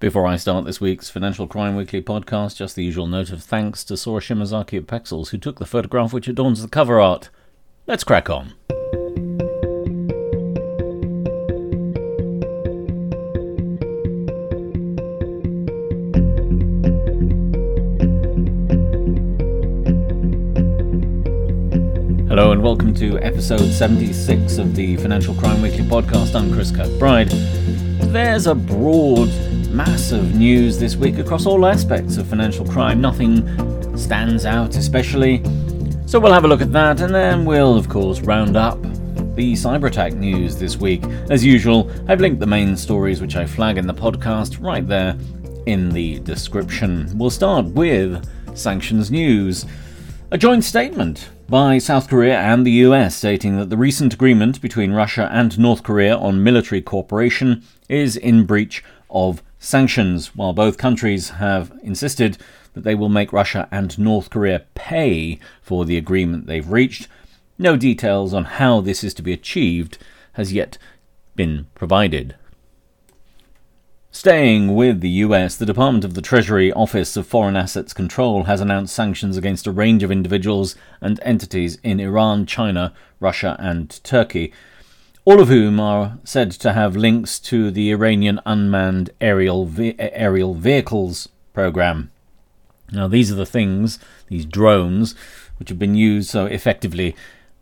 Before I start this week's Financial Crime Weekly podcast, just the usual note of thanks to Sora Shimazaki of Pexels, who took the photograph which adorns the cover art. Let's crack on. Hello and welcome to episode 76 of the Financial Crime Weekly podcast. I'm Chris Kirkbride. There's a broad mass of news this week across all aspects of financial crime. Nothing stands out especially. So we'll have a look at that and then we'll, of course, round up the cyber attack news this week. As usual, I've linked the main stories which I flag in the podcast right there in the description. We'll start with sanctions news. A joint statement by South Korea and the US stating that the recent agreement between Russia and North Korea on military cooperation is in breach of sanctions, while both countries have insisted that they will make Russia and North Korea pay for the agreement they've reached. No details on how this is to be achieved has yet been provided. Staying with the US, the Department of the Treasury Office of Foreign Assets Control has announced sanctions against a range of individuals and entities in Iran, China, Russia, and Turkey all of whom are said to have links to the Iranian unmanned aerial ve- aerial vehicles program. Now, these are the things, these drones, which have been used so effectively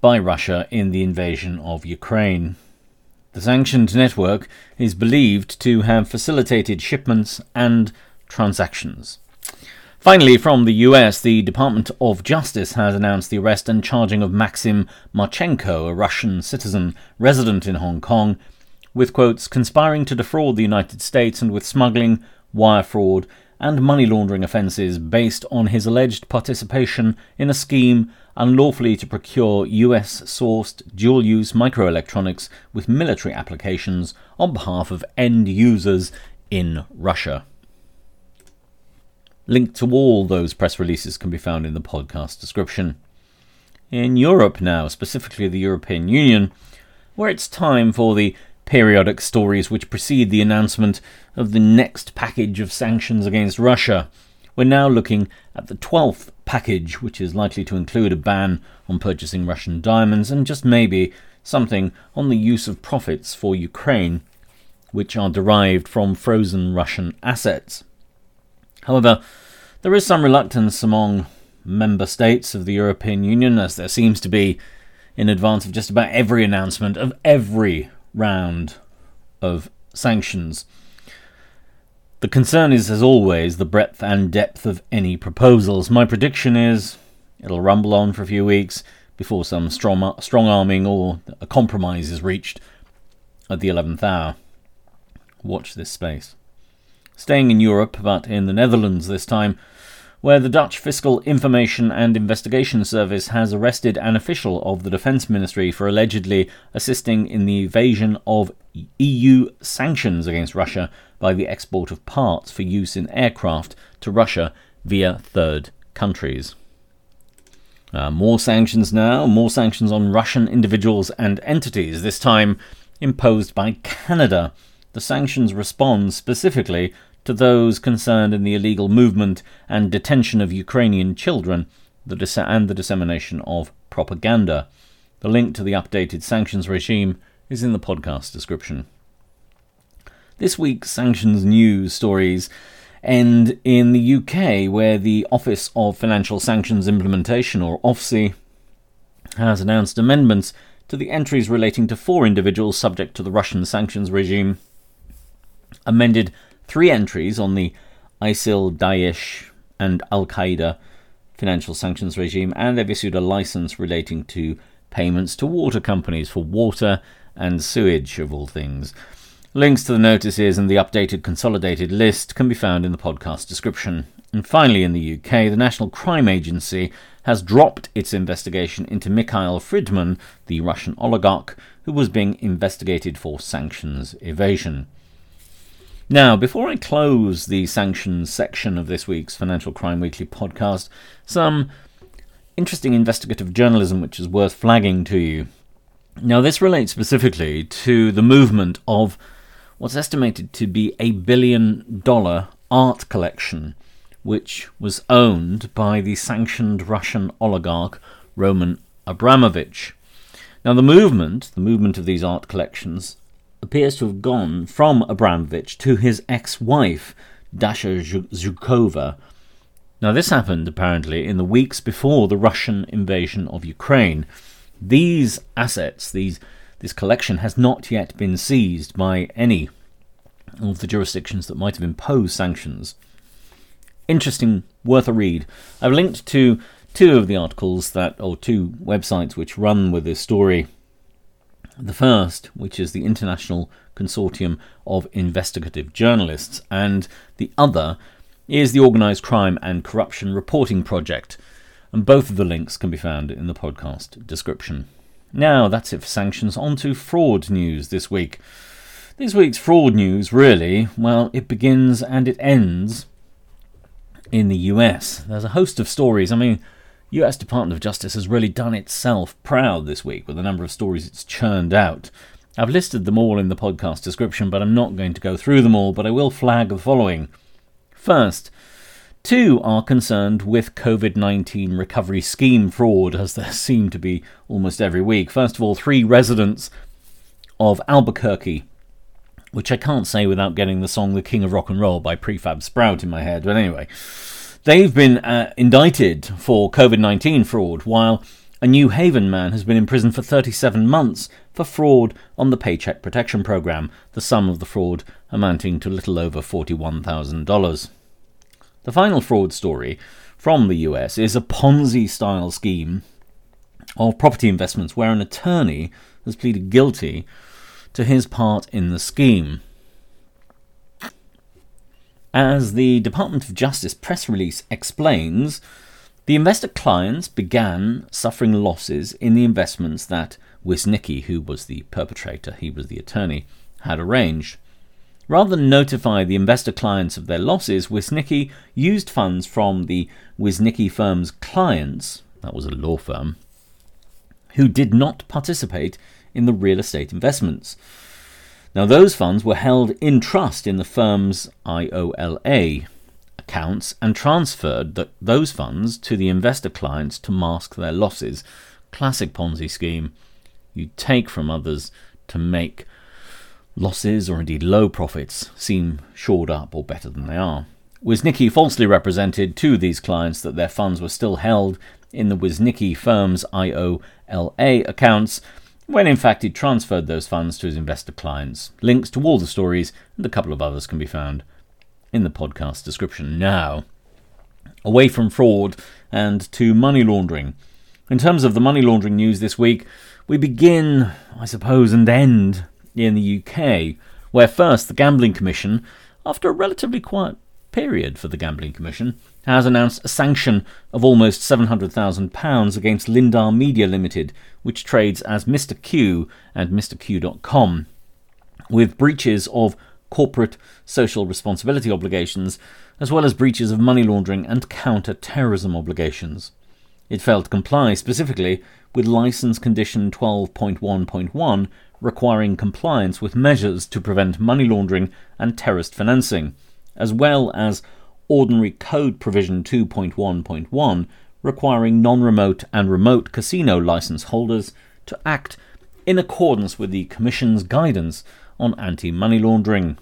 by Russia in the invasion of Ukraine. The sanctioned network is believed to have facilitated shipments and transactions. Finally, from the US, the Department of Justice has announced the arrest and charging of Maxim Marchenko, a Russian citizen resident in Hong Kong, with quotes, conspiring to defraud the United States and with smuggling, wire fraud, and money laundering offences based on his alleged participation in a scheme unlawfully to procure US sourced dual use microelectronics with military applications on behalf of end users in Russia. Link to all those press releases can be found in the podcast description. In Europe now, specifically the European Union, where it's time for the periodic stories which precede the announcement of the next package of sanctions against Russia. We're now looking at the 12th package, which is likely to include a ban on purchasing Russian diamonds and just maybe something on the use of profits for Ukraine, which are derived from frozen Russian assets. However, there is some reluctance among member states of the European Union, as there seems to be in advance of just about every announcement of every round of sanctions. The concern is, as always, the breadth and depth of any proposals. My prediction is it'll rumble on for a few weeks before some strong, strong arming or a compromise is reached at the 11th hour. Watch this space staying in Europe, but in the Netherlands this time, where the Dutch Fiscal Information and Investigation Service has arrested an official of the Defence Ministry for allegedly assisting in the evasion of EU sanctions against Russia by the export of parts for use in aircraft to Russia via third countries. Uh, more sanctions now, more sanctions on Russian individuals and entities, this time imposed by Canada the sanctions respond specifically to those concerned in the illegal movement and detention of Ukrainian children and the dissemination of propaganda. The link to the updated sanctions regime is in the podcast description. This week's sanctions news stories end in the UK, where the Office of Financial Sanctions Implementation, or OFSI, has announced amendments to the entries relating to four individuals subject to the Russian sanctions regime amended three entries on the ISIL, Daesh, and Al Qaeda financial sanctions regime, and they've issued a license relating to payments to water companies for water and sewage, of all things. Links to the notices and the updated consolidated list can be found in the podcast description. And finally, in the UK, the National Crime Agency has dropped its investigation into Mikhail Fridman, the Russian oligarch, who was being investigated for sanctions evasion. Now, before I close the sanctions section of this week's Financial Crime Weekly podcast, some interesting investigative journalism which is worth flagging to you. Now, this relates specifically to the movement of what's estimated to be a billion dollar art collection, which was owned by the sanctioned Russian oligarch Roman Abramovich. Now, the movement, the movement of these art collections, appears to have gone from Abramovich to his ex wife, Dasha Zhukova. Now, this happened apparently in the weeks before the Russian invasion of Ukraine. These assets, these this collection has not yet been seized by any of the jurisdictions that might have imposed sanctions. Interesting, worth a read. I've linked to two of the articles that, or two websites which run with this story. The first, which is the International Consortium of Investigative Journalists, and the other is the Organised Crime and Corruption Reporting Project, and both of the links can be found in the podcast description. Now, that's it for sanctions. On to fraud news this week. This week's fraud news, really, well, it begins and it ends in the US. There's a host of stories. I mean, US Department of Justice has really done itself proud this week with the number of stories it's churned out. I've listed them all in the podcast description, but I'm not going to go through them all, but I will flag the following. First, Two are concerned with COVID 19 recovery scheme fraud, as there seem to be almost every week. First of all, three residents of Albuquerque, which I can't say without getting the song The King of Rock and Roll by Prefab Sprout in my head, but anyway, they've been uh, indicted for COVID 19 fraud, while a New Haven man has been in prison for 37 months for fraud on the Paycheck Protection Program, the sum of the fraud amounting to little over $41,000. The final fraud story from the US is a Ponzi style scheme of property investments where an attorney has pleaded guilty to his part in the scheme. As the Department of Justice press release explains, the investor clients began suffering losses in the investments that Wisnicki, who was the perpetrator, he was the attorney, had arranged. Rather than notify the investor clients of their losses, Wisnicki used funds from the Wisnicki firm's clients, that was a law firm, who did not participate in the real estate investments. Now, those funds were held in trust in the firm's IOLA accounts and transferred the, those funds to the investor clients to mask their losses. Classic Ponzi scheme. You take from others to make Losses, or indeed low profits, seem shored up or better than they are. Wisnicki falsely represented to these clients that their funds were still held in the Wisnicki firm's IOLA accounts, when in fact he transferred those funds to his investor clients. Links to all the stories and a couple of others can be found in the podcast description. Now, away from fraud and to money laundering. In terms of the money laundering news this week, we begin, I suppose, and end in the UK, where first the Gambling Commission, after a relatively quiet period for the Gambling Commission, has announced a sanction of almost £700,000 against Lindar Media Limited, which trades as Mr. Q and MrQ.com, with breaches of corporate social responsibility obligations, as well as breaches of money laundering and counter terrorism obligations. It failed to comply specifically with License Condition 12.1.1 requiring compliance with measures to prevent money laundering and terrorist financing, as well as Ordinary Code Provision 2.1.1 requiring non remote and remote casino license holders to act in accordance with the Commission's guidance on anti money laundering,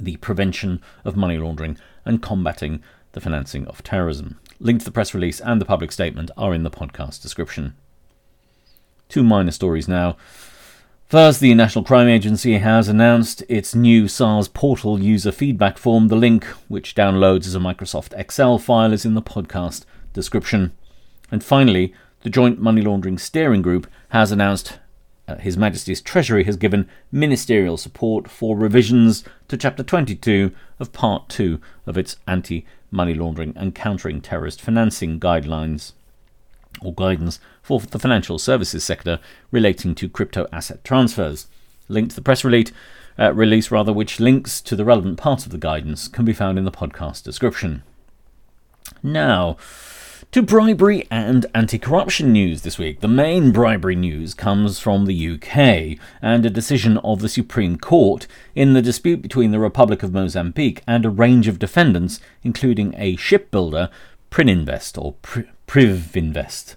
the prevention of money laundering, and combating the financing of terrorism. Links to the press release and the public statement are in the podcast description. Two minor stories now. First, the National Crime Agency has announced its new SARS portal user feedback form. The link, which downloads as a Microsoft Excel file, is in the podcast description. And finally, the Joint Money Laundering Steering Group has announced uh, His Majesty's Treasury has given ministerial support for revisions to Chapter 22 of Part 2 of its Anti Money Laundering and Countering Terrorist Financing Guidelines or guidance for the financial services sector relating to crypto asset transfers. Link to the press release, uh, release rather, which links to the relevant parts of the guidance, can be found in the podcast description. Now, To bribery and anti corruption news this week. The main bribery news comes from the UK and a decision of the Supreme Court in the dispute between the Republic of Mozambique and a range of defendants, including a shipbuilder, Prininvest or Privinvest.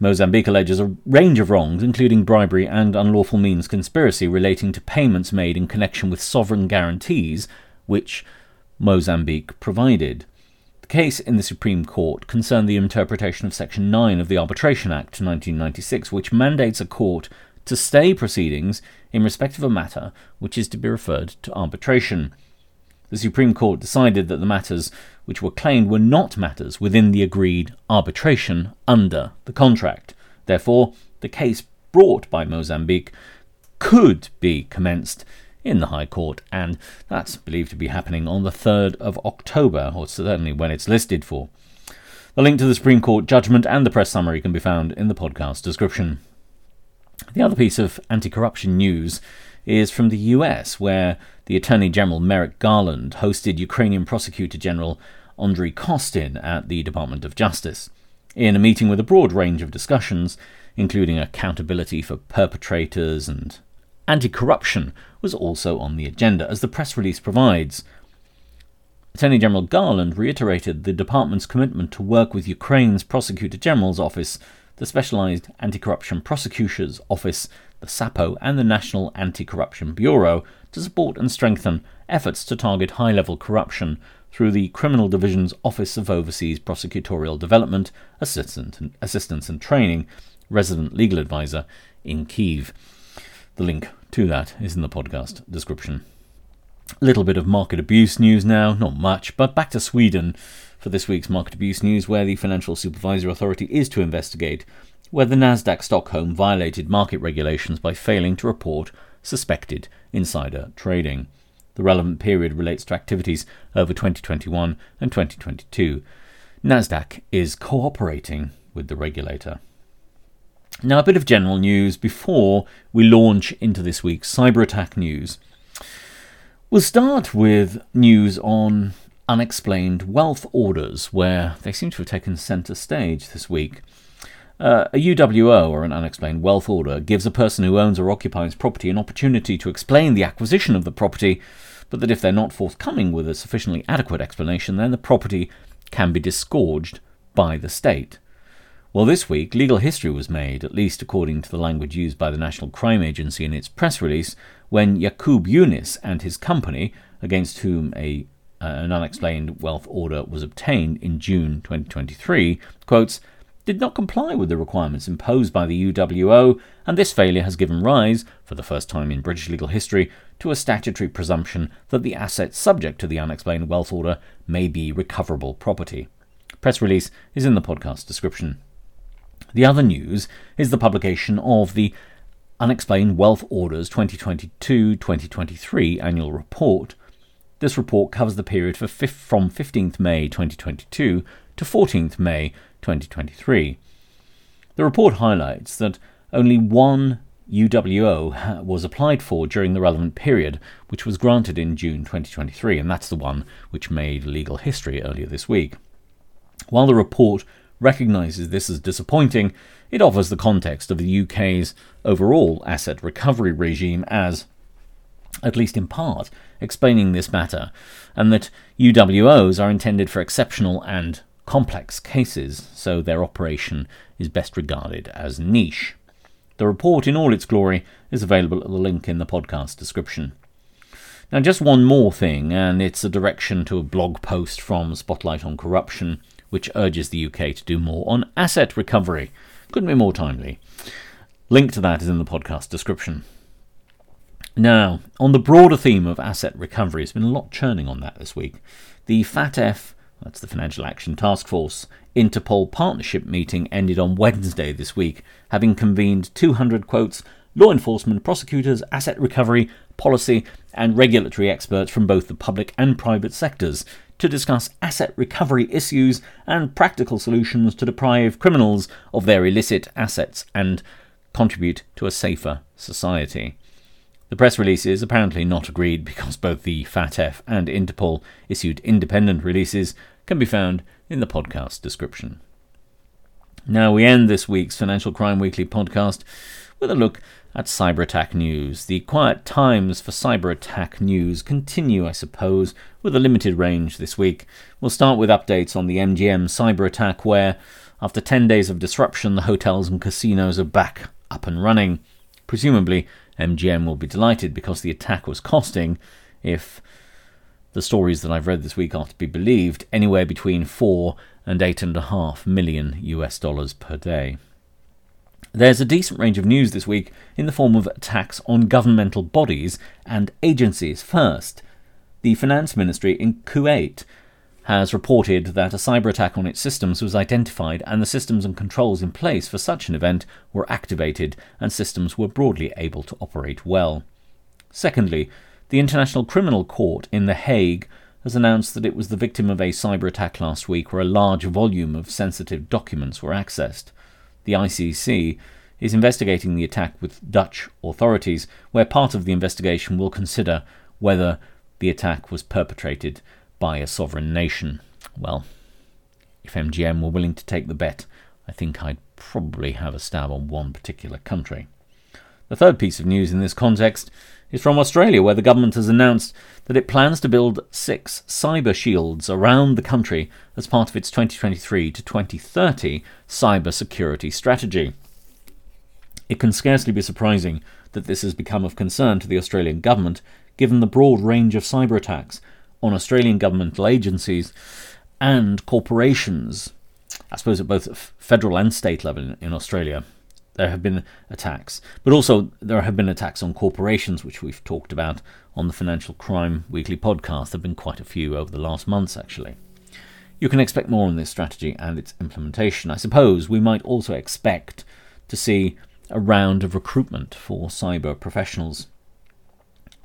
Mozambique alleges a range of wrongs, including bribery and unlawful means conspiracy relating to payments made in connection with sovereign guarantees which Mozambique provided. The case in the Supreme Court concerned the interpretation of Section 9 of the Arbitration Act 1996, which mandates a court to stay proceedings in respect of a matter which is to be referred to arbitration. The Supreme Court decided that the matters which were claimed were not matters within the agreed arbitration under the contract. Therefore, the case brought by Mozambique could be commenced in the High Court, and that's believed to be happening on the 3rd of October, or certainly when it's listed for. The link to the Supreme Court judgment and the press summary can be found in the podcast description. The other piece of anti corruption news is from the US, where the Attorney General Merrick Garland hosted Ukrainian Prosecutor General Andrei Kostin at the Department of Justice. In a meeting with a broad range of discussions, including accountability for perpetrators and anti corruption, was also on the agenda, as the press release provides. Attorney General Garland reiterated the department's commitment to work with Ukraine's Prosecutor General's Office, the Specialized Anti Corruption Prosecutor's Office, the SAPO, and the National Anti Corruption Bureau to support and strengthen efforts to target high level corruption through the Criminal Division's Office of Overseas Prosecutorial Development, Assistance and Training, Resident Legal Advisor in Kiev. The link to that is in the podcast description. A little bit of market abuse news now, not much, but back to Sweden for this week's market abuse news, where the Financial Supervisory Authority is to investigate whether Nasdaq Stockholm violated market regulations by failing to report suspected insider trading. The relevant period relates to activities over 2021 and 2022. Nasdaq is cooperating with the regulator. Now, a bit of general news before we launch into this week's cyber attack news. We'll start with news on unexplained wealth orders, where they seem to have taken centre stage this week. Uh, a UWO, or an unexplained wealth order, gives a person who owns or occupies property an opportunity to explain the acquisition of the property, but that if they're not forthcoming with a sufficiently adequate explanation, then the property can be disgorged by the state. Well, this week, legal history was made, at least according to the language used by the National Crime Agency in its press release, when Yakub Yunis and his company, against whom a, Uh, an unexplained wealth order was obtained in June 2023, quotes, did not comply with the requirements imposed by the UWO, and this failure has given rise, for the first time in British legal history, to a statutory presumption that the assets subject to the unexplained wealth order may be recoverable property. Press release is in the podcast description. The other news is the publication of the Unexplained Wealth Orders 2022 2023 annual report. This report covers the period from 15th May 2022 to 14th May 2023. The report highlights that only one UWO was applied for during the relevant period, which was granted in June 2023, and that's the one which made legal history earlier this week. While the report recognises this as disappointing, it offers the context of the UK's overall asset recovery regime as, at least in part, explaining this matter, and that UWOs are intended for exceptional and complex cases, so their operation is best regarded as niche. The report in all its glory is available at the link in the podcast description. Now, just one more thing, and it's a direction to a blog post from Spotlight on Corruption which urges the UK to do more on asset recovery. Couldn't be more timely. Link to that is in the podcast description. Now, on the broader theme of asset recovery, there's been a lot churning on that this week. The FATF, that's the Financial Action Task Force, Interpol partnership meeting ended on Wednesday this week, having convened 200 quotes law enforcement, prosecutors, asset recovery, policy, and regulatory experts from both the public and private sectors to discuss asset recovery issues and practical solutions to deprive criminals of their illicit assets and contribute to a safer society. The press release is apparently not agreed because both the FATF and Interpol issued independent releases can be found in the podcast description. Now, we end this week's Financial Crime Weekly podcast with a look at cyber attack news. The quiet times for cyber attack news continue, I suppose, with a limited range this week. We'll start with updates on the MGM cyber attack, where, after 10 days of disruption, the hotels and casinos are back up and running. Presumably, MGM will be delighted because the attack was costing, if the stories that I've read this week are to be believed, anywhere between 4 and 8.5 million US dollars per day. There's a decent range of news this week in the form of attacks on governmental bodies and agencies. First, the finance ministry in Kuwait has reported that a cyber attack on its systems was identified and the systems and controls in place for such an event were activated and systems were broadly able to operate well. Secondly, the International Criminal Court in The Hague has announced that it was the victim of a cyber attack last week where a large volume of sensitive documents were accessed the ICC, is investigating the attack with Dutch authorities, where part of the investigation will consider whether the attack was perpetrated by a sovereign nation. Well, if MGM were willing to take the bet, I think I'd probably have a stab on one particular country. The third piece of news in this context is from Australia, where the government has announced that it plans to build six cyber shields around the country as part of its 2023 to 2030 cyber security strategy. It can scarcely be surprising that this has become of concern to the Australian government, given the broad range of cyber attacks on Australian governmental agencies and corporations, I suppose at both federal and state level in Australia there have been attacks, but also there have been attacks on corporations, which we've talked about on the Financial Crime Weekly podcast. There have been quite a few over the last months, actually. You can expect more on this strategy and its implementation. I suppose we might also expect to see a round of recruitment for cyber professionals.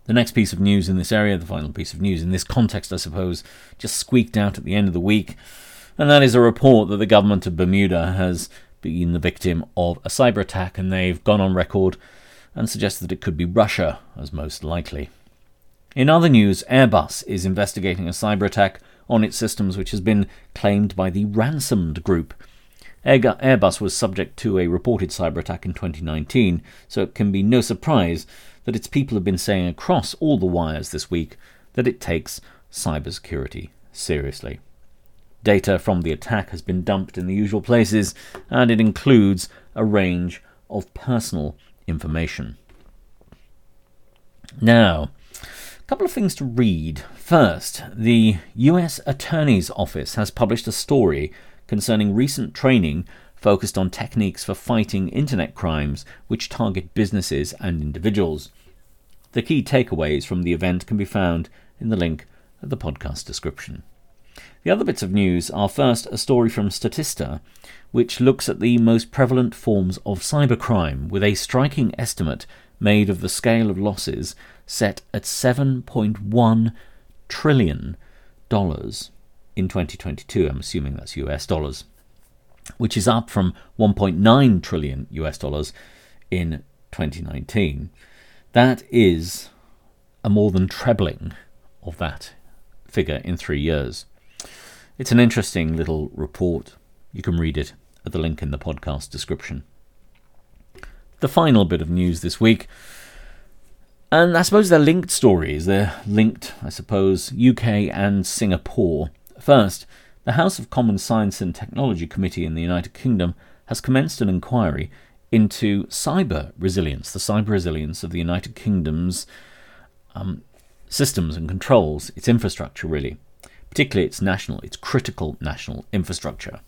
The next piece of news in this area, the final piece of news in this context, I suppose, just squeaked out at the end of the week, and that is a report that the government of Bermuda has been the victim of a cyber attack, and they've gone on record and suggested that it could be Russia as most likely. In other news, Airbus is investigating a cyber attack on its systems which has been claimed by the ransomed group. Airbus was subject to a reported cyber attack in 2019, so it can be no surprise that its people have been saying across all the wires this week that it takes cybersecurity seriously. Data from the attack has been dumped in the usual places, and it includes a range of personal information. Now, a couple of things to read. First, the US Attorney's Office has published a story concerning recent training focused on techniques for fighting internet crimes which target businesses and individuals. The key takeaways from the event can be found in the link at the podcast description. The other bits of news are first a story from Statista, which looks at the most prevalent forms of cybercrime with a striking estimate made of the scale of losses set at $7.1 trillion in 2022. I'm assuming that's US dollars, which is up from 1.9 trillion US dollars in 2019. That is a more than trebling of that figure in three years. It's an interesting little report. You can read it at the link in the podcast description. The final bit of news this week, and I suppose they're linked stories. They're linked, I suppose, UK and Singapore. First, the House of Commons Science and Technology Committee in the United Kingdom has commenced an inquiry into cyber resilience, the cyber resilience of the United Kingdom's um, systems and controls, its infrastructure, really particularly its national, its critical national infrastructure.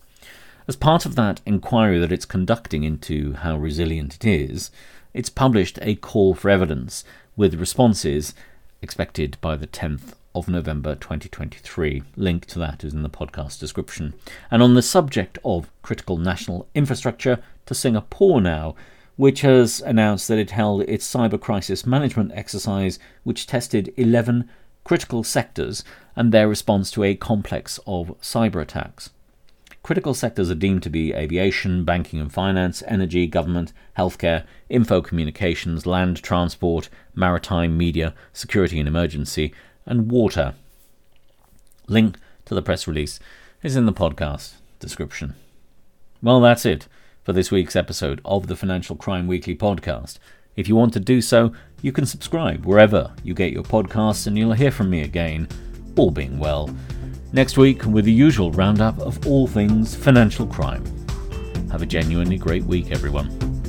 As part of that inquiry that it's conducting into how resilient it is, it's published a call for evidence with responses expected by the 10th of November 2023. Link to that is in the podcast description. And on the subject of critical national infrastructure, to Singapore now, which has announced that it held its cyber crisis management exercise, which tested 11 critical sectors and their response to a complex of cyber attacks. Critical sectors are deemed to be aviation, banking and finance, energy, government, healthcare, info communications, land transport, maritime, media, security and emergency, and water. Link to the press release is in the podcast description. Well, that's it for this week's episode of the Financial Crime Weekly podcast. If you want to do so, you can subscribe wherever you get your podcasts and you'll hear from me again, all being well, next week with the usual roundup of all things financial crime. Have a genuinely great week, everyone.